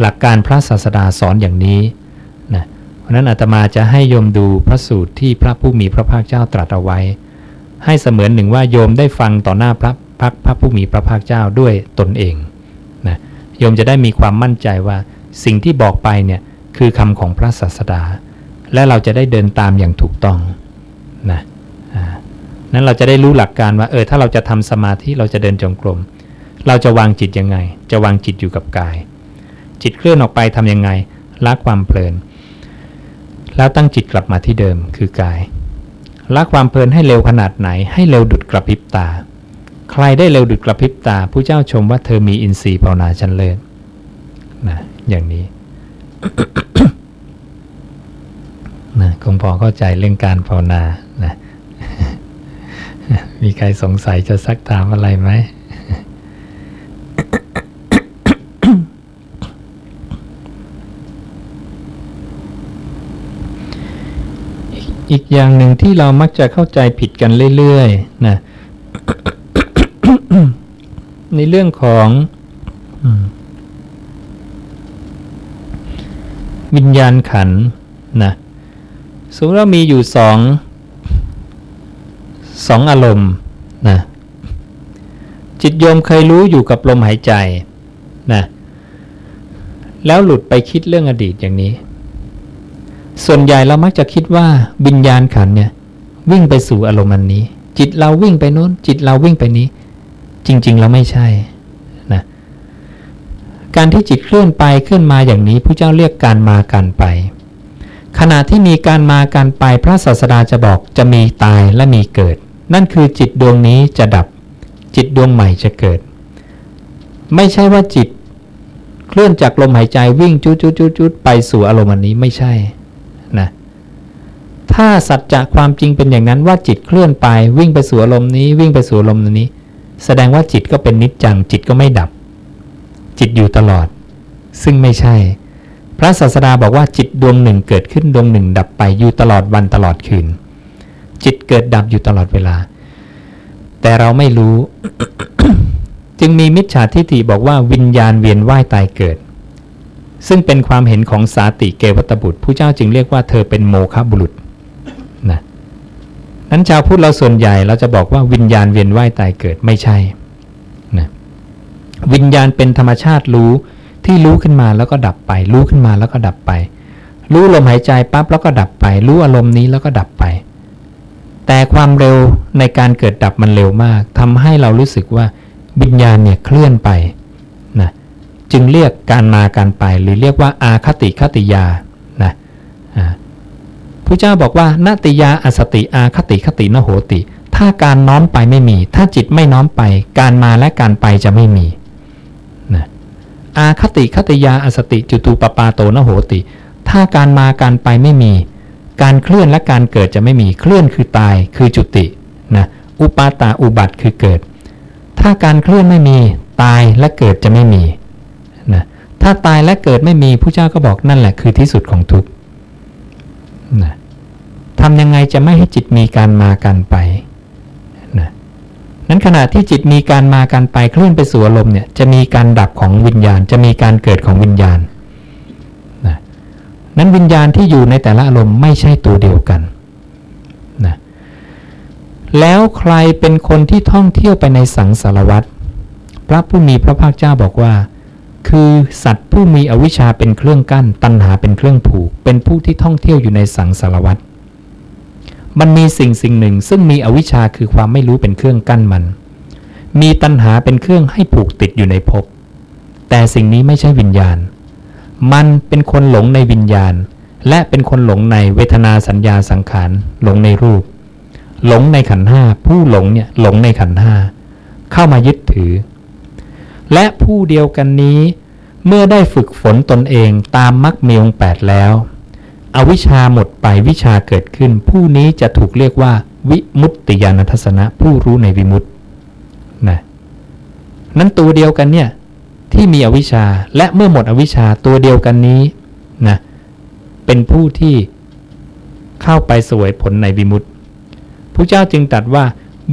หลักการพระศาสดาสอนอย่างนี้นะเพราะนั้นอาตมาจะให้โยมดูพระสูตรที่พระผู้มีพระภาคเจ้าตรัสเอาไว้ ให้เสมือนหนึ่งว่าโยมได้ฟังต่อหน้าพระพักพระผู้มีพระภาคเจ้าด้วยตนเองนะโยมจะได้มีความมั่นใจว่าสิ่งที่บอกไปเนี่ยคือคำของพระศาสดา และเราจะได้เดินตามอย่างถูกต้องนะนั้นเราจะได้รู้หลักการว่าเออถ้าเราจะทำสมาธิเราจะเดินจงกรมเราจะวางจิตยังไง จะวางจิตอยู่กับกาย จิตเคลื่อนออกไปทำยังไงละความเพลิน แล้วตั้งจิตกลับมาที่เดิมคือกายละความเพลินให้เร็วขนาดไหน ให้เร็วดุดกระพริบตา ใครได้เร็วดุดกระพริบตาผู้เจ้าชมว่าเธอมีอินทรีย์ภาวนาชั้นเลิศนะอย่างนี้นะคงพอเข้าใจเรื่องการภาวนานะมีใครสงสัยจะซักถามอะไรไหม อีกอย่างหนึ่งที่เรามักจะเข้าใจผิดกันเรื่อยๆนะในเรื่องของวิญญาณขันนะสมมติว่ามีอยู่สองสองอารมณ์นะจิตโยมเคยรู้อยู่กับลมหายใจนะแล้วหลุดไปคิดเรื่องอดีตอย่างนี้ ส่วนใหญ่เรามักจะคิดว่าวิญญาณขันเนี่ยวิ่งไปสู่อารมณ์อันนี้ จิตเราวิ่งไปโน้น จิตเราวิ่งไปนี้ จริง ๆ เราไม่ใช่นะการที่จิตเคลื่อนไปเคลื่อนมาอย่างนี้ผู้เจ้าเรียกการมาการไป ขณะที่มีการมาการไปพระศาสดาจะบอกจะมีตายและมีเกิด นั่นคือจิตดวงนี้จะดับ จิตดวงใหม่จะเกิด ไม่ใช่ว่าจิต เคลื่อนจากลมหายใจวิ่งจุดจุดจุดจุดไปสู่อารมณ์อันนี้ไม่ใช่ นะถ้าสัจจะความจริงเป็นอย่างนั้นว่าจิตเคลื่อนไป วิ่งไปสู่อารมณ์นี้วิ่งไปสู่อารมณ์นี้ แสดงว่าจิตก็เป็นนิจจัง จิตก็ไม่ดับ จิตอยู่ตลอด ซึ่งไม่ใช่ พระศาสดาบอกว่าจิตดวงหนึ่งเกิดขึ้นดวงหนึ่ง ดับไปอยู่ตลอดวันตลอดคืน จิตเกิดดับอยู่ตลอดเวลา แต่เราไม่รู้ จึงมีมิจฉาทิฏฐิบอกว่าวิญญาณเวียนว่ายตายเกิด ซึ่งเป็นความเห็นของสาติเกวัตบุตรผู้เจ้าจึงเรียกว่าเธอเป็นโมฆะบุรุษนะนั้นชาวพุทธเราส่วนใหญ่เราจะบอกว่าวิญญาณเวียนว่ายตายเกิดไม่ใช่นะวิญญาณเป็นธรรมชาติรู้ที่รู้ขึ้นมาแล้วก็ดับไป รู้ขึ้นมาแล้วก็ดับไป รู้ลมหายใจปั๊บแล้วก็ดับไป รู้อารมณ์นี้แล้วก็ดับไป แต่ความเร็วในการเกิดดับมันเร็วมากทำให้เรารู้สึกว่าวิญญาณเนี่ยเคลื่อนไป จึงเรียกการมาการไป หรือเรียกว่าอาคติคติยานะพระเจ้าบอกว่านาติยาอสติอาคติคตินโหติ ถ้าการน้อมไปไม่มี ถ้าจิตไม่น้อมไป การมาและการไปจะไม่มีนะอาคติคติยาอสติจุตูปปาโตนโหติ ถ้าการมาการไปไม่มี การเคลื่อนและการเกิดจะไม่มี เคลื่อนคือตายคือจุตินะอุปาตาอุบัติคือเกิด ถ้าการเคลื่อนไม่มี ตายและเกิดจะไม่มี ถ้าตายและเกิดไม่มีผู้เจ้าก็บอกนั่นแหละคือที่สุดของทุกข์นะทำยังไงจะไม่ให้จิตมีการมาการไปนะนั้นขณะที่จิตมีการมาการไปเคลื่อนไปสู่อารมณ์เนี่ยจะมีการดับของวิญญาณ จะมีการเกิดของวิญญาณนั้นวิญญาณที่อยู่ในแต่ละอารมณ์ไม่ใช่ตัวเดียวกันนะแล้วใครเป็นคนที่ท่องเที่ยวไปในสังสารวัตรพระผู้มีพระภาคเจ้าบอกว่า คือสัตว์ผู้มีอวิชชาเป็นเครื่องกั้น ตัณหาเป็นเครื่องผูก เป็นผู้ที่ท่องเที่ยวอยู่ในสังสารวัตรมันมีสิ่งสิ่งหนึ่ง ซึ่งมีอวิชชาคือความไม่รู้เป็นเครื่องกั้นมัน มีตัณหาเป็นเครื่องให้ผูกติดอยู่ในภพแต่สิ่งนี้ไม่ใช่วิญญาณ มันเป็นคนหลงในวิญญาณ และเป็นคนหลงในเวทนาสัญญาสังขารหลงในรูป หลงในขันห้าผู้หลงเนี่ยหลงในขันห้าเข้ามายึดถือ และผู้เดียวกันนี้ เมื่อได้ฝึกฝนตนเองตามมรรคมีองแปดแล้ว อวิชาหมดไปวิชาเกิดขึ้น ผู้นี้จะถูกเรียกว่า วิมุตติญาณทัศนะ ผู้รู้ในวิมุตตินะนั้นตัวเดียวกันเนี่ยที่มีอวิชชาและเมื่อหมดอวิชชาตัวเดียวกันนี้นะเป็นผู้ที่เข้าไปสวยผลในวิมุตติพระเจ้าจึงตรัสว่า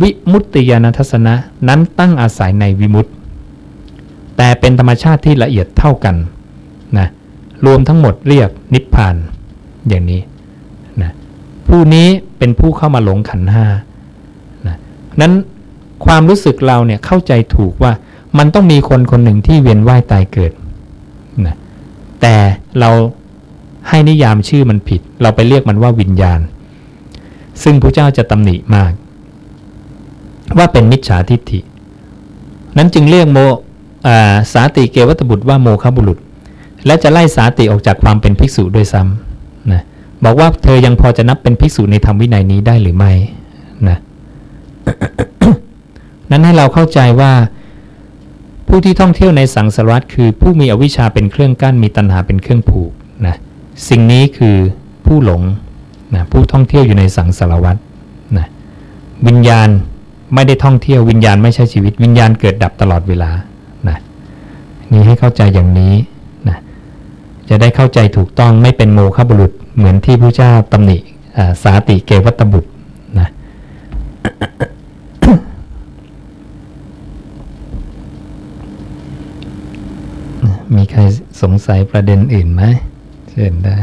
วิมุตติยานทัศนะนั้นตั้งอาศัยในวิมุตติ แต่เป็นธรรมชาติที่ละเอียดเท่ากันนะรวมทั้งหมดเรียกนิพพานอย่างนี้นะผู้นี้เป็นผู้เข้ามาหลงขันห้านะนั้นความรู้สึกเราเนี่ยเข้าใจถูกว่ามันต้องมีคนคนหนึ่งที่เวียนว่ายตายเกิดนะแต่เราให้นิยามชื่อมันผิด เราไปเรียกมันว่าวิญญาณ ซึ่งพระเจ้าจะตำหนิมาก ว่าเป็นมิจฉาทิฏฐิ นั้นจึงเรียกโม สาติเกวัตบุตรว่าโมคบุรุษ และจะไล่สาติออกจากความเป็นภิกษุด้วยซ้ำนะบอกว่าเธอยังพอจะนับเป็นภิกษุในธรรมวินัยนี้ได้หรือไม่นะนั้นให้เราเข้าใจว่า ผู้ที่ท่องเที่ยวในสังสารวัตคือผู้มีอวิชชาเป็นเครื่องกั้นมีตัณหาเป็นเครื่องผูกนะสิ่งนี้คือผู้หลงนะผู้ท่องเที่ยวอยู่ในสังสารวัตนะวิญญาณไม่ได้ท่องเที่ยววิญญาณไม่ใช่ชีวิต วิญญาณเกิดดับตลอดเวลา นี้ให้เข้าใจอย่างนี้นะจะได้เข้าใจถูกต้องไม่เป็นโมฆะบุรุษเหมือนที่พระเจ้าตำหนิสาติเกวัตบุตรนะมีใครสงสัยประเด็นอื่นไหมเชิญได้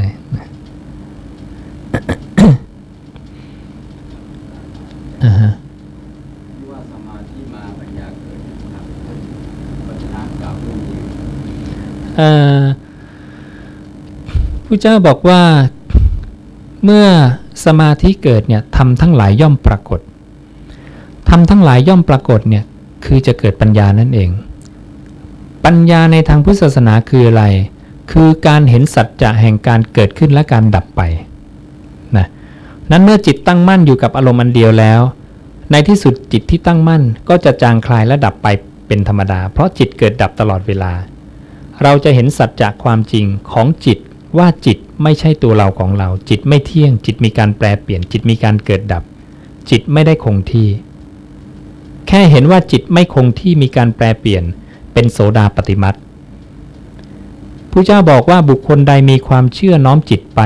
ฮะ ที่ว่าสมาธิมาปัญญาเกิดนะครับปัญญากล่าวเรื่องนี้ เอ่อ เจ้าบอกว่าเมื่อสมาธิเกิดเนี่ยทำทั้งหลายย่อมปรากฏทำทั้งหลายย่อมปรากฏเนี่ยคือจะเกิดปัญญานั่นเอง ปัญญาในทางพุทธศาสนาคืออะไร คือการเห็นสัจจะแห่งการเกิดขึ้นและการดับไปนะนั้นเมื่อจิตตั้งมั่นอยู่กับอารมณ์อันเดียวแล้ว ในที่สุดจิตที่ตั้งมั่นก็จะจางคลายและดับไปเป็นธรรมดา เพราะจิตเกิดดับตลอดเวลา เราจะเห็นสัจจะความจริงของจิต ว่าจิตไม่ใช่ตัวเราของเรา จิตไม่เที่ยง จิตมีการแปลเปลี่ยน จิตมีการเกิดดับ จิตไม่ได้คงที่ แค่เห็นว่าจิตไม่คงที่มีการแปลเปลี่ยน เป็นโสดาปฏิมัติผู้เจ้าบอกว่าบุคคลใดมีความเชื่อน้อมจิตไป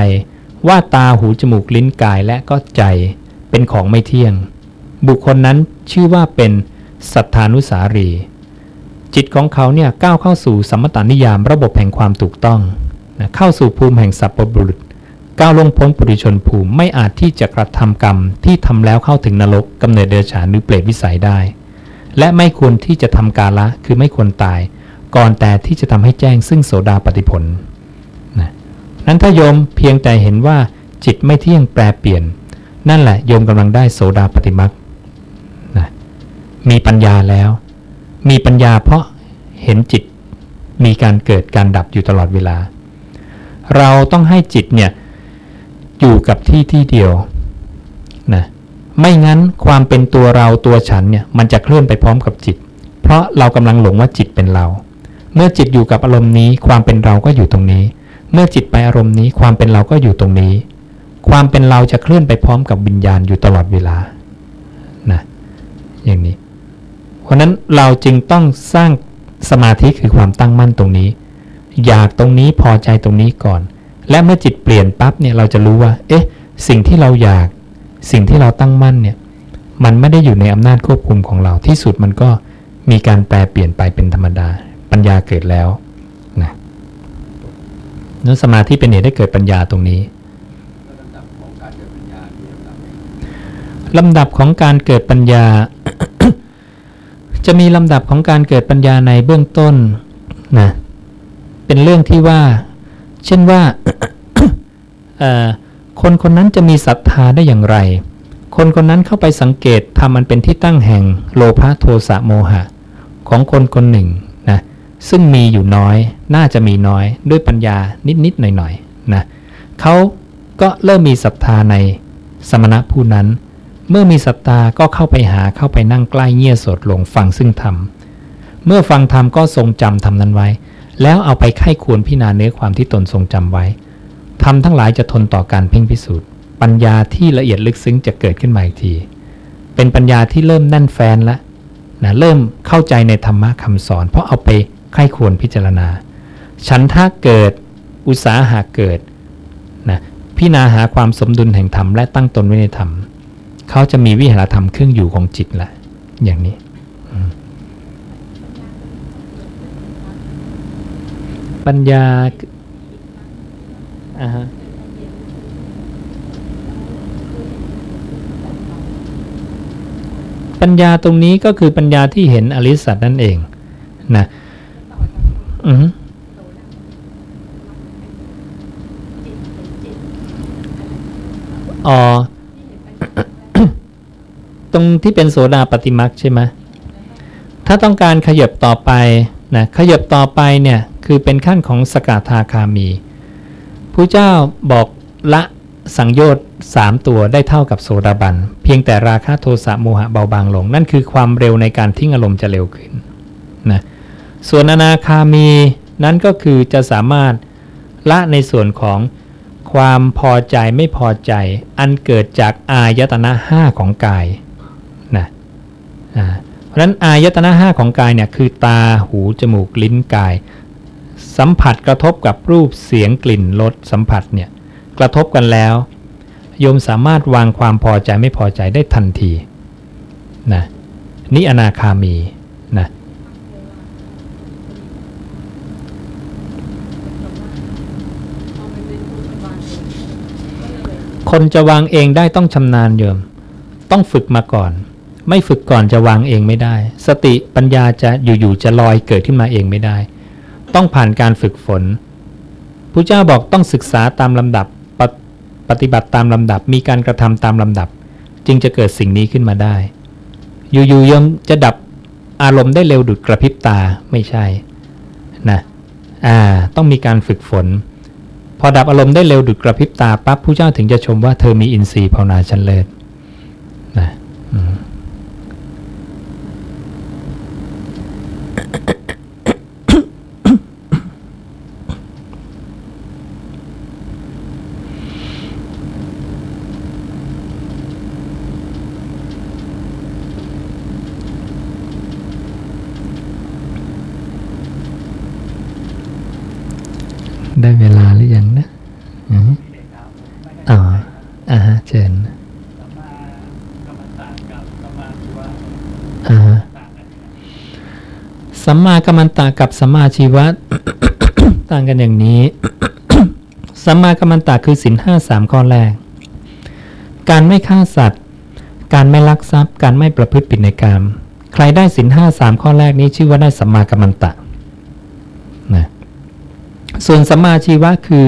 ว่าตาหูจมูกลิ้นกายและก็ใจเป็นของไม่เที่ยง บุคคลนั้นชื่อว่าเป็นสัทธานุสารี จิตของเขาเนี่ยก้าวเข้าสู่สัมมตานิยามระบบแห่งความถูกต้อง นะเข้าสู่ภูมิแห่งสัพพบุรุษก้าวลงพ้นปุถุชนภูมิไม่อาจที่จะกระทำกรรมที่ทำแล้วเข้าถึงนรกกำเนิดเดรัจฉานหรือเปรตวิสัยได้ และไม่ควรที่จะทำกาละคือไม่ควรตาย ก่อนแต่ที่จะทำให้แจ้งซึ่งโสดาปฏิผลนะนั้นถ้าโยมเพียงแต่เห็นว่าจิตไม่เที่ยงแปรเปลี่ยน นั่นแหละโยมกำลังได้โสดาปฏิมักนะมีปัญญาแล้ว มีปัญญาเพราะเห็นจิตมีการเกิดการดับอยู่ตลอดเวลา เราต้องให้จิตเนี่ยอยู่กับที่ที่เดียวนะไม่งั้นความเป็นตัวเราตัวฉันเนี่ยมันจะเคลื่อนไปพร้อมกับจิต เพราะเรากำลังหลงว่าจิตเป็นเรา เมื่อจิตอยู่กับอารมณ์นี้ ความเป็นเราก็อยู่ตรงนี้ เมื่อจิตไปอารมณ์นี้ ความเป็นเราก็อยู่ตรงนี้ ความเป็นเราจะเคลื่อนไปพร้อมกับวิญญาณอยู่ตลอดเวลานะอย่างนี้ เพราะนั้นเราจึงต้องสร้างสมาธิคือความตั้งมั่นตรงนี้ อยากตรงนี้พอใจตรงนี้ก่อน และเมื่อจิตเปลี่ยนปั๊บเนี่ยเราจะรู้ว่า เอ๊ะ สิ่งที่เราอยาก สิ่งที่เราตั้งมั่นเนี่ย มันไม่ได้อยู่ในอำนาจควบคุมของเราที่สุดมันก็มีการแปลเปลี่ยนไปเป็นธรรมดา ปัญญาเกิดแล้วนะนั้นสมาธิเป็นเหตุให้เกิดปัญญาตรงนี้ลำดับของการเกิดปัญญาลำดับของการเกิดปัญญาจะมีลำดับของการเกิดปัญญาในเบื้องต้นนะ เป็นเรื่องที่ว่า เช่นว่าคนคนนั้นจะมีศรัทธาได้อย่างไร คนคนนั้นเข้าไปสังเกตทำมันเป็นที่ตั้งแห่งโลภะโทสะโมหะ ของคนคนหนึ่งนะซึ่งมีอยู่น้อย น่าจะมีน้อย ด้วยปัญญานิดๆหน่อยๆนะเขาก็เริ่มมีศรัทธาในสมณะผู้นั้น เมื่อมีศรัทธาก็เข้าไปหาเข้าไปนั่งใกล้เงี่ยสดลงฟังซึ่งธรรม เมื่อฟังธรรมก็ทรงจำธรรมนั้นไว้ แล้วเอาไปไข้ควรพิจารณาเนื้อความที่ตนทรงจำไว้ธรรมทั้งหลายจะทนต่อการเพ่งพิสูจน์ ปัญญาที่ละเอียดลึกซึ้งจะเกิดขึ้นมาอีกที เป็นปัญญาที่เริ่มแน่นแฟนแล้วนะเริ่มเข้าใจในธรรมะคำสอน เพราะเอาไปไข้ควรพิจารณา ฉันท่าเกิดอุตสาหะเกิดนะพิจารณาหาความสมดุลแห่งธรรมและตั้งตนไว้ในธรรม เขาจะมีวิหารธรรมเครื่องอยู่ของจิตละอย่างนี้อืม ปัญญาอ่าฮะปัญญาตรงนี้ก็คือปัญญาที่เห็นอริสัตนั่นเองนะอือฮึอ๋อ ตรงที่เป็นโสดาปฏิมักใช่ไหมถ้าต้องการขยับต่อไปนะขยับต่อไปเนี่ย คือเป็นขั้นของสกทาคามีผู้เจ้าบอกละสังโยชน์สามตัวได้เท่ากับโสดาบัน เพียงแต่ราคะโทสะโมหะเบาบางลง นั่นคือความเร็วในการทิ้งอารมณ์จะเร็วขึ้นนะส่วนอนาคามีนั้นก็คือจะสามารถละในส่วนของความพอใจไม่พอใจอันเกิดจากอายตนะห้าของกายนะเพราะฉะนั้นอายตนะห้าของกายเนี่ยคือตาหูจมูกลิ้นกาย สัมผัสกระทบกับรูปเสียงกลิ่นรสสัมผัสเนี่ยกระทบกันแล้วโยมสามารถวางความพอใจไม่พอใจได้ทันทีนะนี่อนาคามีนะคนจะวางเองได้ต้องชำนาญโยม ต้องฝึกมาก่อน ไม่ฝึกก่อนจะวางเองไม่ได้ สติปัญญาจะอยู่ๆจะลอยเกิดขึ้นมาเองไม่ได้ ต้องผ่านการฝึกฝนพระเจ้าบอกต้องศึกษาตามลำดับปฏปฏิบัติตามลำดับ มีการกระทำตามลำดับ จึงจะเกิดสิ่งนี้ขึ้นมาได้ อยู่ๆยมจะดับอารมณ์ได้เร็วดุดกระพริบตาไม่ใช่นะอ่าต้องมีการฝึกฝน พอดับอารมณ์ได้เร็วดุดกระพริบตาปั๊บผู้เจ้าถึงจะชมว่าเธอมีอินทรีย์ภาวนาชั้นเลิศนะอืม ได้เวลาหรือยังนะอืมอ๋ออ่าฮะเชิญอ่าฮะ สัมมากัมมันตะกับสัมมาชีวะต่างกันอย่างนี้สัมมากัมมันตะคือสินห้าสามข้อแรก การไม่ฆ่าสัตว์ การไม่ลักทรัพย์ การไม่ประพฤติผิดในกรรมใครได้สินห้าสามข้อแรกนี้ชื่อว่าได้สัมมากัมมันตะนะส่วนสัมมาชีวะคือ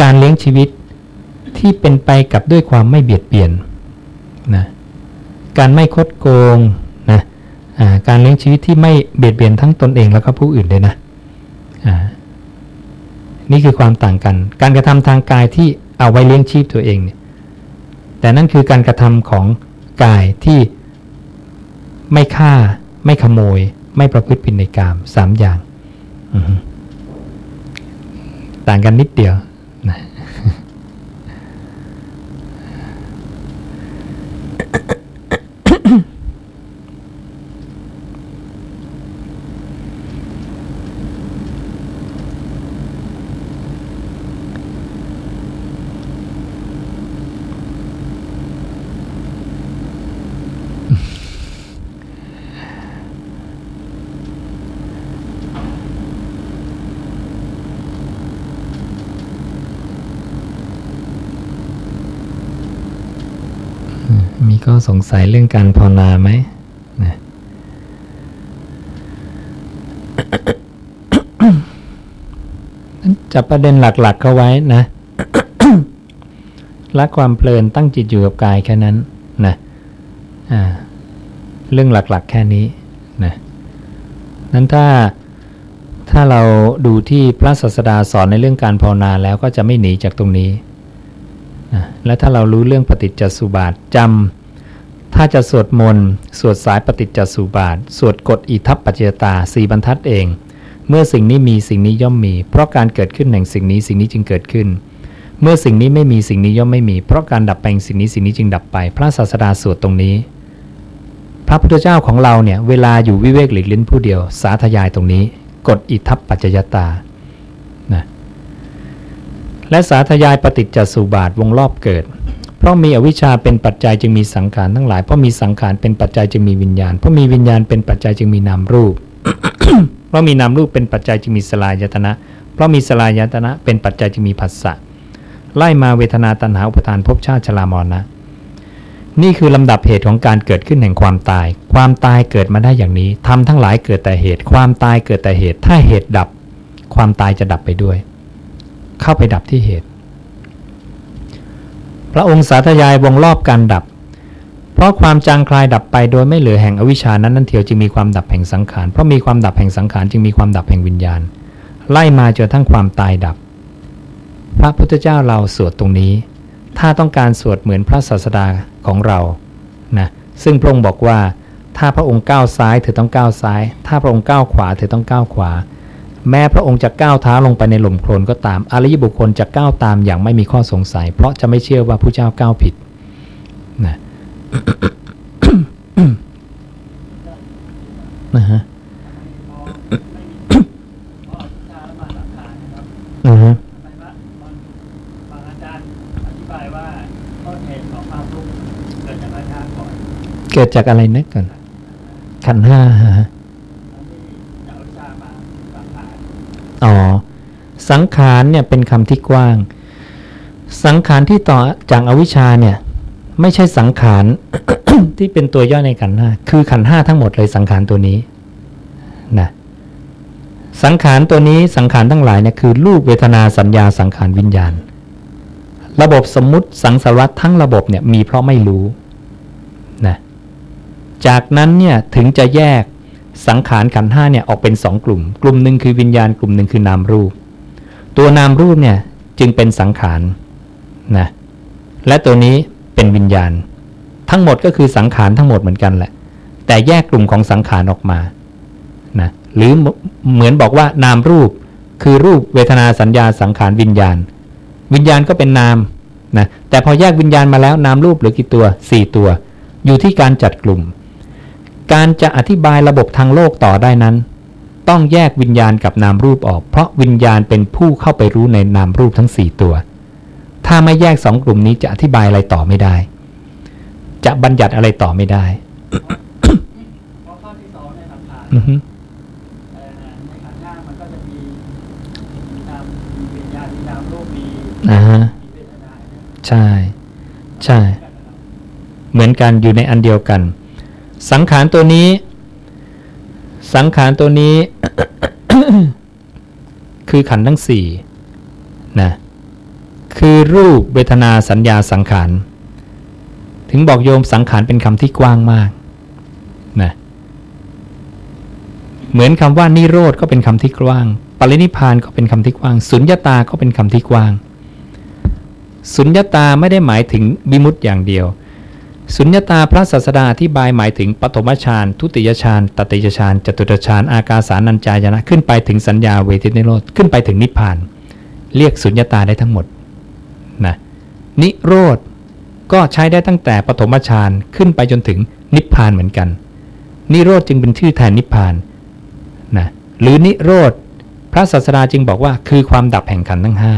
การเลี้ยงชีวิตที่เป็นไปกับด้วยความไม่เบียดเบียนนะการไม่คดโกง การเลี้ยงชีวิตที่ไม่เบียดเบียนทั้งตนเองแล้วก็ผู้อื่นเลยนะนี่คือความต่างกัน การกระทำทางกายที่เอาไว้เลี้ยงชีพตัวเองเนี่ยแต่นั่นคือการกระทำของกายที่ไม่ฆ่า ไม่ขโมย ไม่ประพฤติผิดในกามสามอย่าง ต่างกันนิดเดียว นะมีข้อสงสัยเรื่องการภาวนาไหมนะจับประเด็นหลักๆเข้าไว้นะละความเพลินตั้งจิตอยู่กับกายแค่นั้นนะเรื่องหลักๆ แค่นี้นะนั้นถ้าถ้าเราดูที่พระศาสดาสอนในเรื่องการภาวนาแล้วก็จะไม่หนีจากตรงนี้นะและถ้าเรารู้เรื่องปฏิจจสุบาทจำ ถ้าจะสวดมนต์สวดสายปฏิจจสุบาท สวดกฎอิทัปปัจจยตาสี่บรรทัดเอง เมื่อสิ่งนี้มีสิ่งนี้ย่อมมี เพราะการเกิดขึ้นแห่งสิ่งนี้สิ่งนี้จึงเกิดขึ้น เมื่อสิ่งนี้ไม่มีสิ่งนี้ย่อมไม่มี เพราะการดับไปสิ่งนี้สิ่งนี้จึงดับไป พระศาสดาสวดตรงนี้ พระพุทธเจ้าของเราเนี่ยเวลาอยู่วิเวกหลีกลิ้นผู้เดียว สาธยายตรงนี้กฎอิทัปปัจจยตานะและสาธยายปฏิจจสุบาทวงรอบเกิด เพราะมีอวิชชาเป็นปัจจัยจึงมีสังขารทั้งหลาย เพราะมีสังขารเป็นปัจจัยจึงมีวิญญาณ เพราะมีวิญญาณเป็นปัจจัยจึงมีนามรูป เพราะมีนามรูปเป็นปัจจัยจึงมีสลายตนะ เพราะมีสลายตนะเป็นปัจจัยจึงมีผัสสะ ไล่มาเวทนาตัณหาอุปทานภพชาติชรามรณะ นี่คือลำดับเหตุของการเกิดขึ้นแห่งความตาย ความตายเกิดมาได้อย่างนี้ทำทั้งหลายเกิดแต่เหตุ ความตายเกิดแต่เหตุ ถ้าเหตุดับ ความตายจะดับไปด้วย เข้าไปดับที่เหตุ พระองค์สาธยายวงรอบการดับ เพราะความจางคลายดับไปโดยไม่เหลือแห่งอวิชานั้นนั่นเทียวจึงมีความดับแห่งสังขาร เพราะมีความดับแห่งสังขารจึงมีความดับแห่งวิญญาณ ไล่มาจนทั้งความตายดับ พระพุทธเจ้าเราสวดตรงนี้ ถ้าต้องการสวดเหมือนพระศาสดาของเรานะซึ่งพระองค์บอกว่าถ้าพระองค์ก้าวซ้ายเธอต้องก้าวซ้าย ถ้าพระองค์ก้าวขวาเธอต้องก้าวขวา แม้พระองค์จะก้าวเท้าลงไปในหลุมโคลนก็ตามอริยบุคคลจะก้าวตามอย่างไม่มีข้อสงสัย เพราะจะไม่เชื่อว่าผู้เจ้าก้าวผิดนะนะฮะอือฮะบางอาจารย์อธิบายว่าต้นเหตุของความทุกข์เกิดจากราชาก่อนเกิดจากอะไรนะก่อนขันธ์ห้าฮะ แล้วที่จากวิชามาสังขาร อ๋อ สังขารเนี่ยเป็นคำที่กว้าง สังขารที่ต่อจากอวิชชาเนี่ยไม่ใช่สังขารที่เป็นตัวย่อในขันห้าคือขันห้าทั้งหมดเลยสังขารตัวนี้นะสังขารตัวนี้สังขารทั้งหลายเนี่ยคือรูปเวทนาสัญญาสังขารวิญญาณ ระบบสมมุติสังสารวัตทั้งระบบเนี่ยมีเพราะไม่รู้นะจากนั้นเนี่ยถึงจะแยกสังขารขันห้าเนี่ยออกเป็นสองกลุ่ม กลุ่มหนึ่งคือวิญญาณกลุ่มหนึ่งคือนามรูป ตัวนามรูปเนี่ยจึงเป็นสังขารนะและตัวนี้เป็นวิญญาณ ทั้งหมดก็คือสังขารทั้งหมดเหมือนกันแหละ แต่แยกกลุ่มของสังขารออกมานะหรือเหมือนบอกว่านามรูปคือรูปเวทนาสัญญาสังขารวิญญาณ วิญญาณก็เป็นนามนะแต่พอแยกวิญญาณมาแล้วนามรูปเหลือกี่ตัว 4 ตัว อยู่ที่การจัดกลุ่ม การจะอธิบายระบบทางโลกต่อได้นั้น ต้องแยกวิญญาณกับนามรูปออก เพราะวิญญาณเป็นผู้เข้าไปรู้ในนามรูปทั้ง 4 ตัว ถ้าไม่แยกสองกลุ่มนี้จะอธิบายอะไรต่อไม่ได้ จะบัญญัติอะไรต่อไม่ได้เพราะข้อที่สองในสังขารอือฮึเอ่อในขันธ์ห้ามันก็จะมีมีนามมีวิญญาณมีนามรูปมีอ่าฮะมีเวทนาเนี่ยใช่ ใช่ เหมือนกันอยู่ในอันเดียวกัน สังขารตัวนี้ สังขารตัวนี้ คือขันธ์ทั้งสี่นะคือรูปเวทนาสัญญาสังขาร ถึงบอกโยมสังขารเป็นคำที่กว้างมากนะเหมือนคำว่านิโรธก็เป็นคำที่กว้าง ปรินิพานก็เป็นคำที่กว้าง สุญญตาก็เป็นคำที่กว้าง สุญญตาไม่ได้หมายถึงบิมุตติอย่างเดียว สุญญตาพระศาสดาอธิบายหมายถึงปฐมฌานทุติยฌานตติยฌานจตุตฌานอากาสานัญจายนะขึ้นไปถึงสัญญาเวทินิโรธขึ้นไปถึงนิพพาน เรียกสุญญตาได้ทั้งหมดนะนิโรธก็ใช้ได้ตั้งแต่ปฐมฌานขึ้นไปจนถึงนิพพานเหมือนกัน นิโรธจึงเป็นชื่อแทนนิพพานนะหรือนิโรธพระศาสดาจึงบอกว่าคือความดับแห่งขันทั้งห้า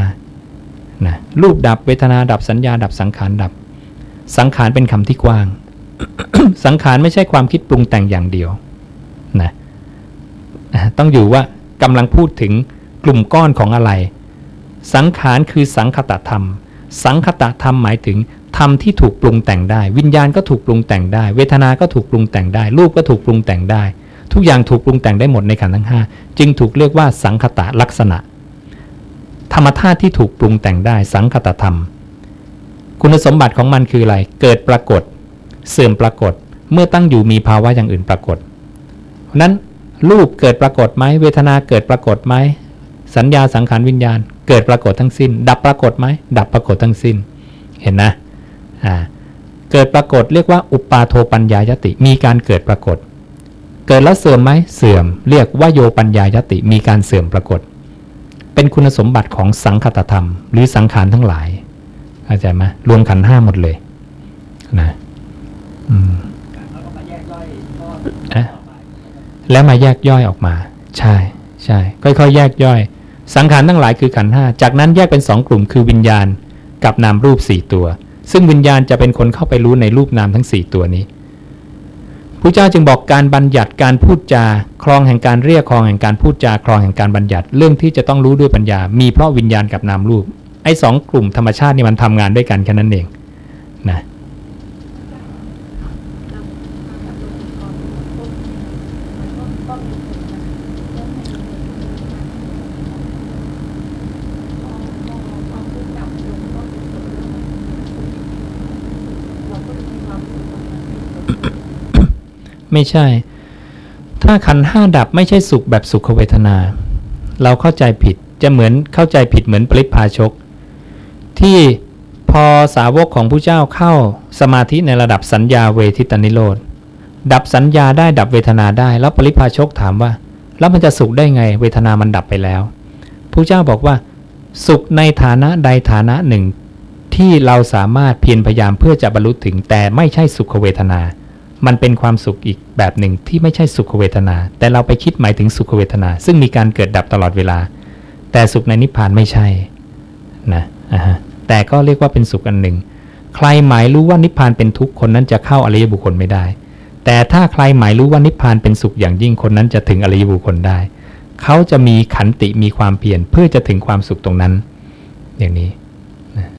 นะรูปดับเวทนาดับสัญญาดับสังขารดับ สังขารเป็นคำที่กว้าง สังขารไม่ใช่ความคิดปรุงแต่งอย่างเดียวนะต้องอยู่ว่ากำลังพูดถึงกลุ่มก้อนของอะไร สังขารคือสังคตธรรม สังคตธรรมหมายถึงธรรมที่ถูกปรุงแต่งได้ วิญญาณก็ถูกปรุงแต่งได้ เวทนา ก็ถูกปรุงแต่งได้ รูปก็ถูกปรุงแต่งได้ ทุกอย่างถูกปรุงแต่งได้หมดในขันธ์ทั้งห้าจึงถูกเรียกว่าสังคตะลักษณะ ธรรมธาตุที่ถูกปรุงแต่งได้ สังคตธรรม คุณสมบัติของมันคืออะไร เกิดปรากฏ เสื่อมปรากฏ เมื่อตั้งอยู่มีภาวะอย่างอื่นปรากฏ เพราะนั้นรูปเกิดปรากฏไหมเวทนาเกิดปรากฏไหมสัญญาสังขารวิญญาณ เกิดปรากฏทั้งสิ้น ดับปรากฏไหมดับปรากฏทั้งสิ้น เห็นนะอ่าเกิดปรากฏเรียกว่าอุปาโทปัญญายติ มีการเกิดปรากฏ เกิดแล้วเสื่อมไหมเสื่อม เรียกว่าโยปัญญายติ มีการเสื่อมปรากฏ เป็นคุณสมบัติของสังคตธรรม หรือสังขารทั้งหลาย เข้าใจไหมรวมขันห้าหมดเลย นะอืมแล้วมาแยกย่อยออกมา ใช่ใช่ค่อยๆ แยกย่อย สังขารทั้งหลายคือขันห้าจากนั้นแยกเป็นสองกลุ่มคือวิญญาณกับนามรูปสี่ตัว ซึ่งวิญญาณจะเป็นคนเข้าไปรู้ในรูปนามทั้งสี่ตัวนี้พระเจ้าจึงบอกการบัญญัติการพูดจา คลองแห่งการเรียกคลองแห่งการพูดจา คลองแห่งการบัญญัติ เรื่องที่จะต้องรู้ด้วยปัญญา มีเพราะวิญญาณกับนามรูป ไอ้สองกลุ่มธรรมชาตินี่มันทำงานด้วยกันแค่นั้นเองนะไม่ใช่ ถ้าขันห้าดับไม่ใช่สุขแบบสุขเวทนา เราเข้าใจผิด จะเหมือนเข้าใจผิดเหมือนปริพาชก ที่พอสาวกของผู้เจ้าเข้าสมาธิในระดับสัญญาเวทิตานิโรธดับสัญญาได้ดับเวทนาได้ แล้วปริพาชกถามว่า แล้วมันจะสุขได้ไง เวทนามันดับไปแล้วผู้เจ้าบอกว่า สุขในฐานะใดฐานะหนึ่ง ที่เราสามารถเพียรพยายามเพื่อจะบรรลุถึง แต่ไม่ใช่สุขเวทนา มันเป็นความสุขอีกแบบหนึ่งที่ไม่ใช่สุขเวทนา แต่เราไปคิดหมายถึงสุขเวทนา ซึ่งมีการเกิดดับตลอดเวลา แต่สุขในนิพพานไม่ใช่นะอ่าฮะ แต่ก็เรียกว่าเป็นสุขอันหนึ่ง ใครหมายรู้ว่านิพพานเป็นทุกข์คนนั้นจะเข้าอริยบุคคลไม่ได้ แต่ถ้าใครหมายรู้ว่านิพพานเป็นสุขอย่างยิ่งคนนั้นจะถึงอริยบุคคลได้ เขาจะมีขันติมีความเพียรเพื่อจะถึงความสุขตรงนั้น อย่างนี้